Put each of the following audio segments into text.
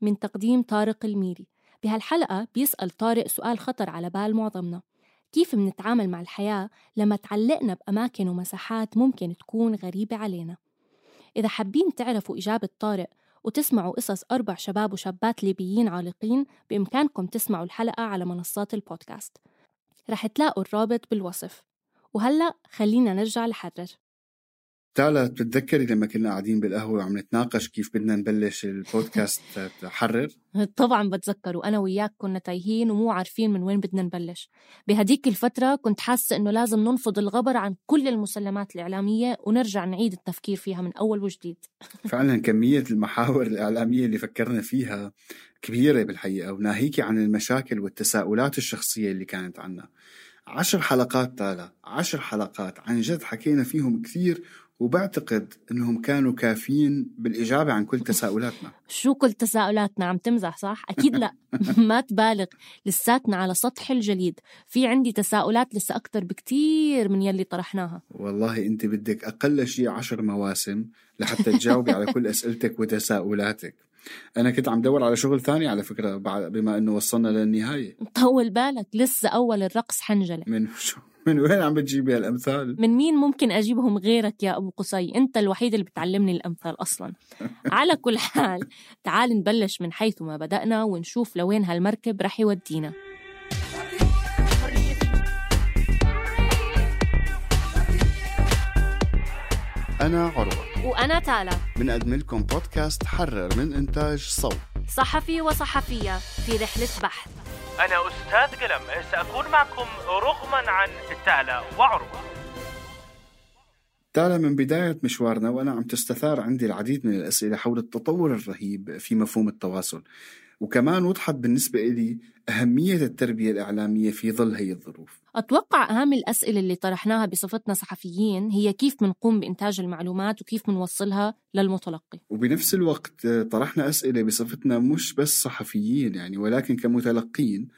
من تقديم طارق الميري. بهالحلقة بيسأل طارق سؤال خطر على بال معظمنا. كيف منتعامل مع الحياة لما تعلقنا بأماكن ومساحات ممكن تكون غريبة علينا؟ إذا حابين تعرفوا إجابة طارق وتسمعوا قصص أربع شباب وشابات ليبيين عالقين بإمكانكم تسمعوا الحلقة على منصات البودكاست. رح تلاقوا الرابط بالوصف. وهلأ خلينا نرجع لحرر. تالا بتتذكري لما كنا قاعدين بالقهوة وعم نتناقش كيف بدنا نبلش البودكاست حرر؟ طبعا بتذكر وأنا وياك كنا تايهين ومو عارفين من وين بدنا نبلش. بهديك الفترة كنت حاسة إنه لازم ننفض الغبر عن كل المسلمات الإعلامية ونرجع نعيد التفكير فيها من أول وجديد. فعلا كمية المحاور الإعلامية اللي فكرنا فيها كبيرة بالحقيقة وناهيكي عن المشاكل والتساؤلات الشخصية اللي كانت عنا. عشر حلقات تالا عشر حلقات. عن جد حكينا فيهم كثير وبعتقد إنهم كانوا كافيين بالإجابة عن كل تساؤلاتنا. شو كل تساؤلاتنا؟ عم تمزح صح؟ أكيد لا. ما تبالغ. لساتنا على سطح الجليد. في عندي تساؤلات لسه أكثر بكتير من يلي طرحناها. والله أنت بدك أقل شيء عشر مواسم لحتى تجاوبي على كل أسئلتك وتساؤلاتك. أنا كنت عم دور على شغل ثاني على فكرة بما إنه وصلنا للنهاية. طول بالك. لسه أول الرقص حنجلة. من شو؟ من وين عم بتجيبي هالأمثال؟ من مين ممكن أجيبهم غيرك يا أبو قصي؟ أنت الوحيد اللي بتعلمني الأمثال أصلا. على كل حال تعال نبلش من حيث ما بدأنا ونشوف لوين هالمركب رح يودينا. أنا عروة وأنا تالا بنقدم لكم بودكاست حرر من إنتاج صوت صحفي وصحفية في رحلة بحث أنا أستاذ قلم سأكون معكم رغما عن تالا وعروة تالا من بداية مشوارنا وأنا عم تستثار عندي العديد من الأسئلة حول التطور الرهيب في مفهوم التواصل. وكمان وضحت بالنسبة إلي أهمية التربية الإعلامية في ظل هي الظروف. أتوقع أهم الأسئلة اللي طرحناها بصفتنا صحفيين هي كيف منقوم بإنتاج المعلومات وكيف منوصلها للمتلقي. وبنفس الوقت طرحنا أسئلة بصفتنا مش بس صحفيين يعني ولكن كمتلقين.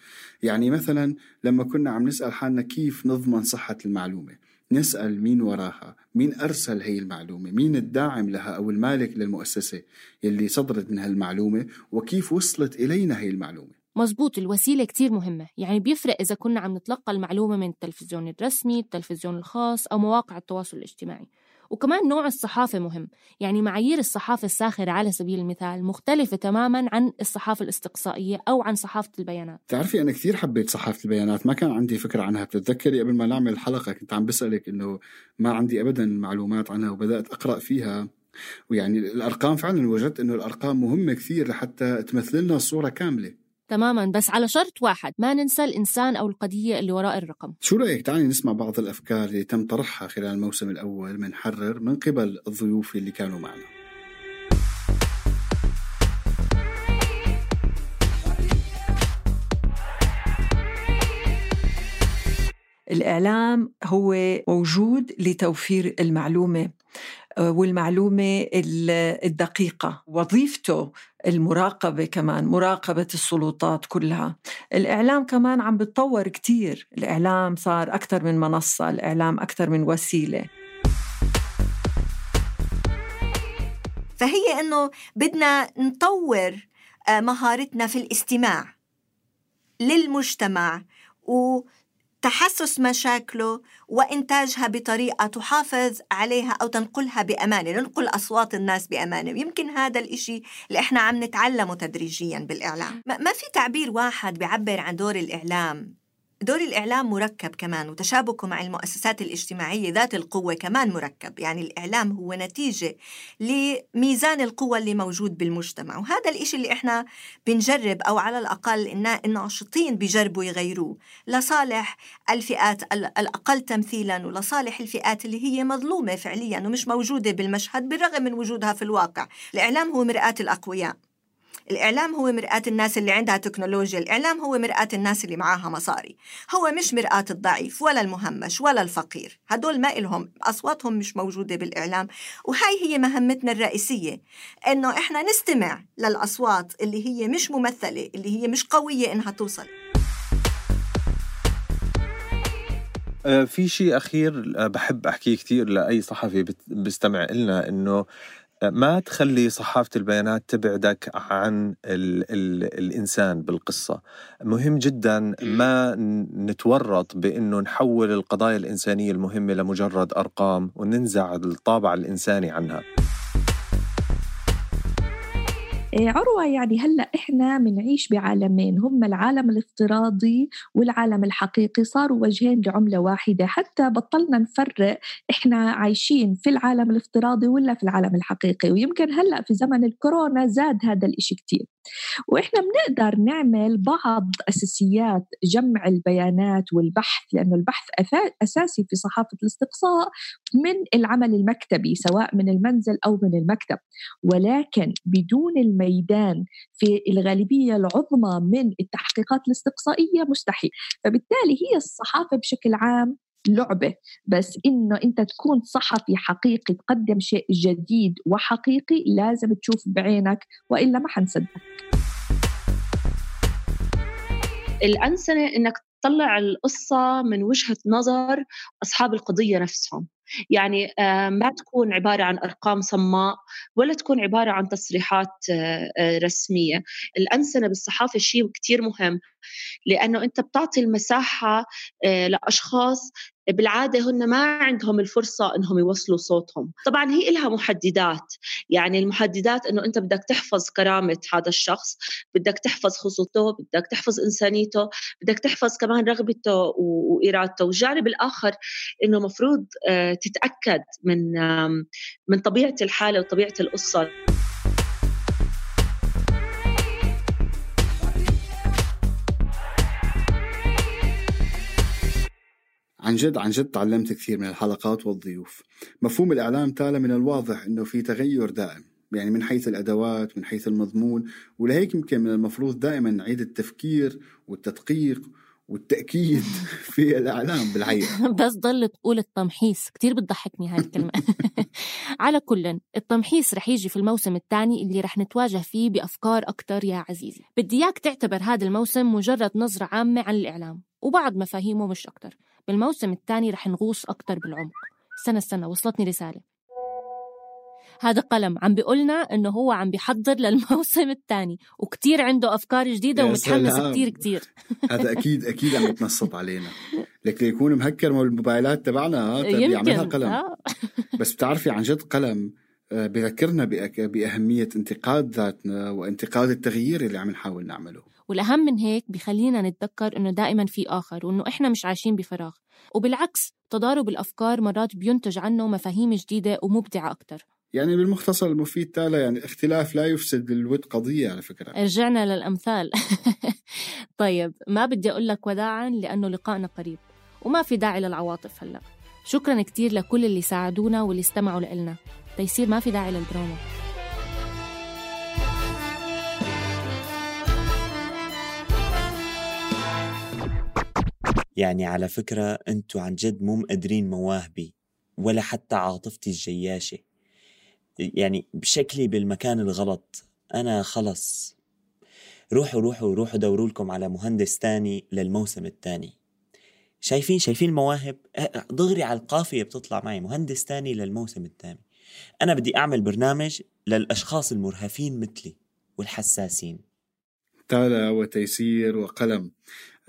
يعني مثلا لما كنا عم نسأل حالنا كيف نضمن صحة المعلومة نسأل مين وراها؟ مين أرسل هي المعلومة؟ مين الداعم لها أو المالك للمؤسسة يلي صدرت من هالمعلومة؟ وكيف وصلت إلينا هي المعلومة؟ مزبوط الوسيلة كتير مهمة. يعني بيفرق إذا كنا عم نتلقى المعلومة من التلفزيون الرسمي التلفزيون الخاص أو مواقع التواصل الاجتماعي. وكمان نوع الصحافة مهم. يعني معايير الصحافة الساخرة على سبيل المثال مختلفة تماما عن الصحافة الإستقصائية أو عن صحافة البيانات. تعرفي أنا كثير حبيت صحافة البيانات. ما كان عندي فكرة عنها. بتتذكري قبل ما نعمل الحلقة كنت عم بسألك إنه ما عندي أبدا معلومات عنها وبدأت أقرأ فيها. ويعني الأرقام فعلا وجدت إنه الأرقام مهمة كثير لحتى تمثل لنا الصورة كاملة. تماما بس على شرط واحد ما ننسى الإنسان أو القضية اللي وراء الرقم. شو رأيك؟ تعالي نسمع بعض الأفكار اللي تم طرحها خلال الموسم الأول من حرر من قبل الضيوف اللي كانوا معنا. الإعلام هو موجود لتوفير المعلومة. والمعلومة الدقيقة وظيفته المراقبة كمان مراقبة السلطات كلها. الإعلام كمان عم بتطور كتير. الإعلام صار أكثر من منصة الإعلام أكثر من وسيلة. فهي إنه بدنا نطور مهارتنا في الاستماع للمجتمع وتحسس مشاكله وإنتاجها بطريقة تحافظ عليها أو تنقلها بأمانة ننقل أصوات الناس بأمانة. ويمكن هذا الإشي اللي إحنا عم نتعلمه تدريجيا بالإعلام. ما في تعبير واحد بيعبر عن دور الإعلام؟ دور الإعلام مركب كمان وتشابكه مع المؤسسات الاجتماعية ذات القوة كمان مركب. يعني الإعلام هو نتيجة لميزان القوة اللي موجود بالمجتمع وهذا الإشي اللي إحنا بنجرب أو على الأقل الناشطين بيجربوا يغيروه. لصالح الفئات الأقل تمثيلا ولصالح الفئات اللي هي مظلومة فعليا ومش موجودة بالمشهد بالرغم من وجودها في الواقع. الإعلام هو مرآة الأقوياء. الإعلام هو مرآة الناس اللي عندها تكنولوجيا الإعلام هو مرآة الناس اللي معاها مصاري. هو مش مرآة الضعيف ولا المهمش ولا الفقير. هدول ما إلهم أصواتهم مش موجودة بالإعلام. وهاي هي مهمتنا الرئيسية إنه إحنا نستمع للأصوات اللي هي مش ممثلة اللي هي مش قوية إنها توصل. آه، في شيء أخير آه، بحب أحكيه كثير لأي صحفي بيستمع لنا إنه ما تخلي صحافة البيانات تبعدك عن ال ال الإنسان بالقصة. مهم جدا ما نتورط بأنه نحول القضايا الإنسانية المهمة لمجرد أرقام وننزع الطابع الإنساني عنها. عروة يعني هلأ إحنا منعيش بعالمين هم العالم الافتراضي والعالم الحقيقي صاروا وجهين لعملة واحدة. حتى بطلنا نفرق إحنا عايشين في العالم الافتراضي ولا في العالم الحقيقي. ويمكن هلأ في زمن الكورونا زاد هذا الإشي كتير. وإحنا بنقدر نعمل بعض أساسيات جمع البيانات والبحث لأنه البحث أساسي في صحافة الاستقصاء من العمل المكتبي سواء من المنزل أو من المكتب. ولكن بدون الميدان في الغالبية العظمى من التحقيقات الاستقصائية مستحيل. فبالتالي هي الصحافة بشكل عام لعبة بس إنه أنت تكون صحفي حقيقي تقدم شيء جديد وحقيقي لازم تشوف بعينك وإلا ما حنصدق الأنسنة إنك تطلع القصة من وجهة نظر أصحاب القضية نفسهم. يعني آه، ما تكون عبارة عن أرقام صماء ولا تكون عبارة عن تصريحات آه، آه، رسمية. الأنسنة بالصحافة شيء كتير مهم لأنه أنت بتعطي المساحة لأشخاص بالعادة هن ما عندهم الفرصة إنهم يوصلوا صوتهم. طبعا هي لها محددات. يعني المحددات إنه أنت بدك تحفظ كرامة هذا الشخص بدك تحفظ خصوصيته بدك تحفظ إنسانيته بدك تحفظ كمان رغبته وإرادته. والجانب الآخر إنه مفروض آه، تتأكد من من طبيعة الحالة وطبيعة القصة. عن جد عن جد تعلمت كثير من الحلقات والضيوف. مفهوم الإعلام تالى من الواضح أنه في تغير دائم يعني من حيث الأدوات من حيث المضمون ولهيك يمكن من المفروض دائما نعيد التفكير والتدقيق والتأكيد في الإعلام بالحقيقة. بس ضل تقول التمحيص كتير بتضحكني هاي الكلمة. على كل التمحيص رح يجي في الموسم الثاني اللي رح نتواجه فيه بأفكار أكتر يا عزيزي. بدي إياك تعتبر هذا الموسم مجرد نظرة عامة عن الإعلام. وبعض مفاهيمه مش أكتر. بالموسم الثاني رح نغوص أكتر بالعمق. استنى استنى وصلتني رسالة. هذا قلم عم بيقولنا إنه هو عم بيحضر للموسم الثاني وكتير عنده أفكار جديدة ومتحمس كتير كتير. هذا أكيد أكيد عم يتنصت علينا. لك يكون مهكر الموبايلات تبعنا بيعملها قلم آه. بس بتعرفي عن جد قلم آه، بذكرنا بأهمية انتقاد ذاتنا وانتقاد التغيير اللي عم نحاول نعمله. والأهم من هيك بخلينا نتذكر إنه دائما في آخر وإنه إحنا مش عايشين بفراغ. وبالعكس تضارب الأفكار مرات بينتج عنه مفاهيم جديدة ومبدعة أكتر. يعني بالمختصر المفيد تالا يعني الاختلاف لا يفسد الود قضية على فكرة. رجعنا للأمثال. طيب ما بدي أقول لك وداعا لأنه لقائنا قريب وما في داعي للعواطف هلأ. شكرا كتير لكل اللي ساعدونا واللي استمعوا لنا. تيسير ما في داعي للبرومو يعني على فكرة أنتوا عن جد مو مقدرين مواهبي ولا حتى عاطفتي الجياشة. يعني بشكلي بالمكان الغلط أنا خلص. روحوا روحوا روحوا دوروا لكم على مهندس تاني للموسم الثاني شايفين شايفين المواهب؟ دغري على القافية بتطلع معي مهندس تاني للموسم الثاني أنا بدي أعمل برنامج للأشخاص المرهفين مثلي والحساسين. تالا وتيسير وقلم.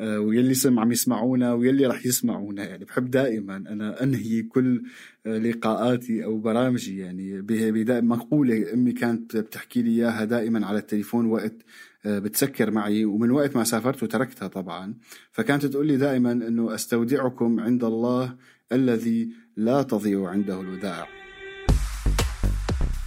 ويلي سمع عم يسمعونا ويلي رح يسمعونا. يعني بحب دائما أنا أنهي كل آه، لقاءاتي أو برامجي. يعني مقولة أمي كانت بتحكي لي إياها دائما على التليفون وقت آه، بتسكر معي. ومن وقت ما سافرت وتركتها طبعا فكانت تقول لي دائما أنه أستودعكم عند الله الذي لا تضيع عنده الودائع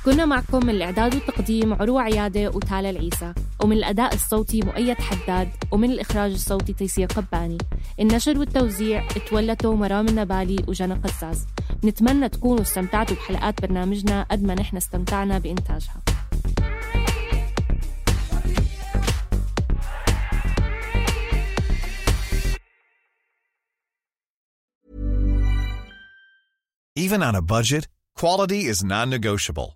كنا معكم من الإعداد والتقديم عروة عيادة وتالا العيسى ومن الأداء الصوتي مؤيد حداد ومن الإخراج الصوتي تيسير قباني. النشر والتوزيع تولته مرام النبالي وجنى قزاز. نتمنى تكونوا استمتعتوا بحلقات برنامجنا قد ما نحن استمتعنا بإنتاجها. Even on a budget, quality is non-negotiable.